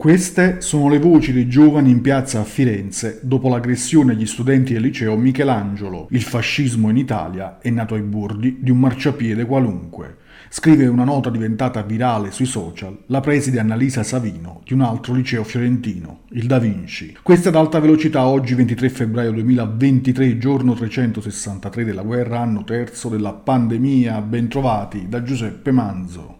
Queste sono le voci dei giovani in piazza a Firenze dopo l'aggressione agli studenti del liceo Michelangelo. Il fascismo in Italia è nato ai bordi di un marciapiede qualunque. Scrive una nota diventata virale sui social la preside Annalisa Savino di un altro liceo fiorentino, il Da Vinci. Questa ad alta velocità oggi 23 febbraio 2023, giorno 363 della guerra, anno terzo della pandemia. Bentrovati da Giuseppe Manzo.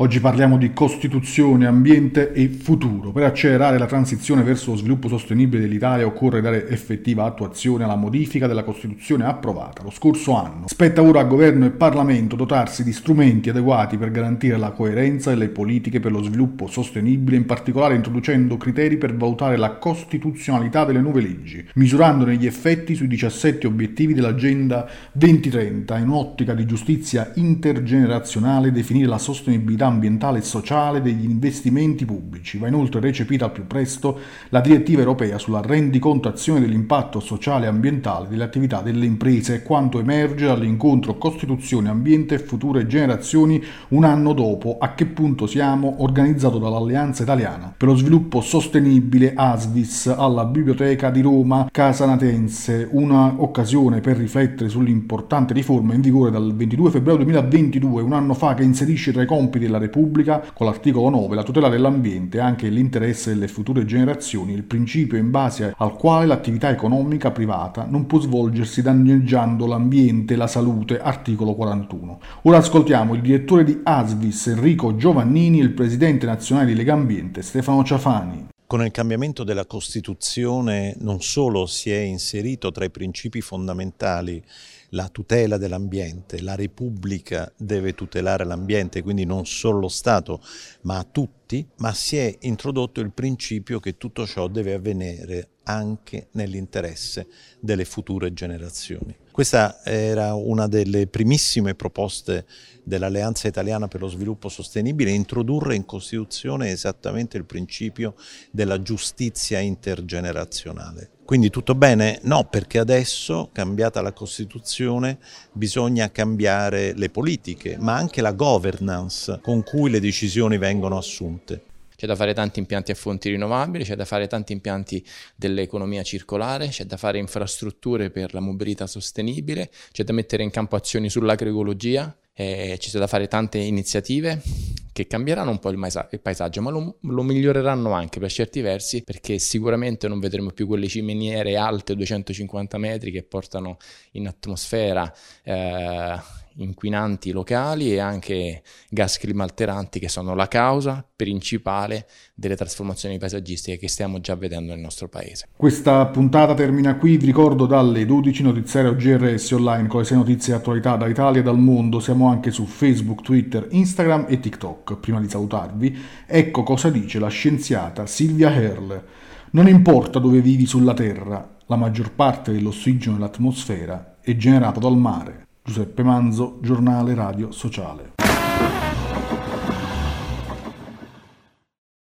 Oggi parliamo di Costituzione, ambiente e futuro. Per accelerare la transizione verso lo sviluppo sostenibile dell'Italia occorre dare effettiva attuazione alla modifica della Costituzione approvata lo scorso anno. Spetta ora a governo e Parlamento dotarsi di strumenti adeguati per garantire la coerenza delle politiche per lo sviluppo sostenibile, in particolare introducendo criteri per valutare la costituzionalità delle nuove leggi, misurandone gli effetti sui 17 obiettivi dell'Agenda 2030 in un'ottica di giustizia intergenerazionale, definire la sostenibilità ambientale e sociale degli investimenti pubblici. Va inoltre recepita al più presto la direttiva europea sulla rendicontazione dell'impatto sociale e ambientale delle attività delle imprese. Quanto emerge dall'incontro Costituzione, Ambiente e Future Generazioni un anno dopo. A che punto siamo? Organizzato dall'Alleanza Italiana per lo sviluppo sostenibile ASVIS alla Biblioteca di Roma Casanatense, una occasione per riflettere sull'importante riforma in vigore dal 22 febbraio 2022, un anno fa che inserisce tra i compiti della Repubblica, con l'articolo 9, la tutela dell'ambiente e anche l'interesse delle future generazioni, il principio in base al quale l'attività economica privata non può svolgersi danneggiando l'ambiente e la salute, articolo 41. Ora ascoltiamo il direttore di ASVIS Enrico Giovannini e il presidente nazionale di Lega Ambiente Stefano Ciafani. Con il cambiamento della Costituzione non solo si è inserito tra i principi fondamentali la tutela dell'ambiente, la Repubblica deve tutelare l'ambiente, quindi non solo lo Stato, ma tutti, ma si è introdotto il principio che tutto ciò deve avvenire anche nell'interesse delle future generazioni. Questa era una delle primissime proposte dell'Alleanza Italiana per lo Sviluppo Sostenibile, introdurre in Costituzione esattamente il principio della giustizia intergenerazionale. Quindi tutto bene? No, perché adesso, cambiata la Costituzione, bisogna cambiare le politiche, ma anche la governance con cui le decisioni vengono assunte. C'è da fare tanti impianti a fonti rinnovabili, c'è da fare tanti impianti dell'economia circolare, c'è da fare infrastrutture per la mobilità sostenibile, c'è da mettere in campo azioni sull'agroecologia, eh, ci sono da fare tante iniziative che cambieranno un po' il, maesa- il paesaggio, ma lo, lo, miglioreranno anche per certi versi, perché sicuramente non vedremo più quelle ciminiere alte 250 metri che portano in atmosfera eh, inquinanti locali e anche gas climalteranti che sono la causa principale delle trasformazioni paesaggistiche che stiamo già vedendo nel nostro paese. Questa puntata termina qui, vi ricordo dalle 12 notiziario GRS online con le 6 notizie e attualità dall'Italia e dal mondo, siamo anche su Facebook, Twitter, Instagram e TikTok. Prima di salutarvi, ecco cosa dice la scienziata Silvia Herle. Non importa dove vivi sulla Terra, la maggior parte dell'ossigeno nell'atmosfera è generato dal mare. Giuseppe Manzo, giornale radio sociale.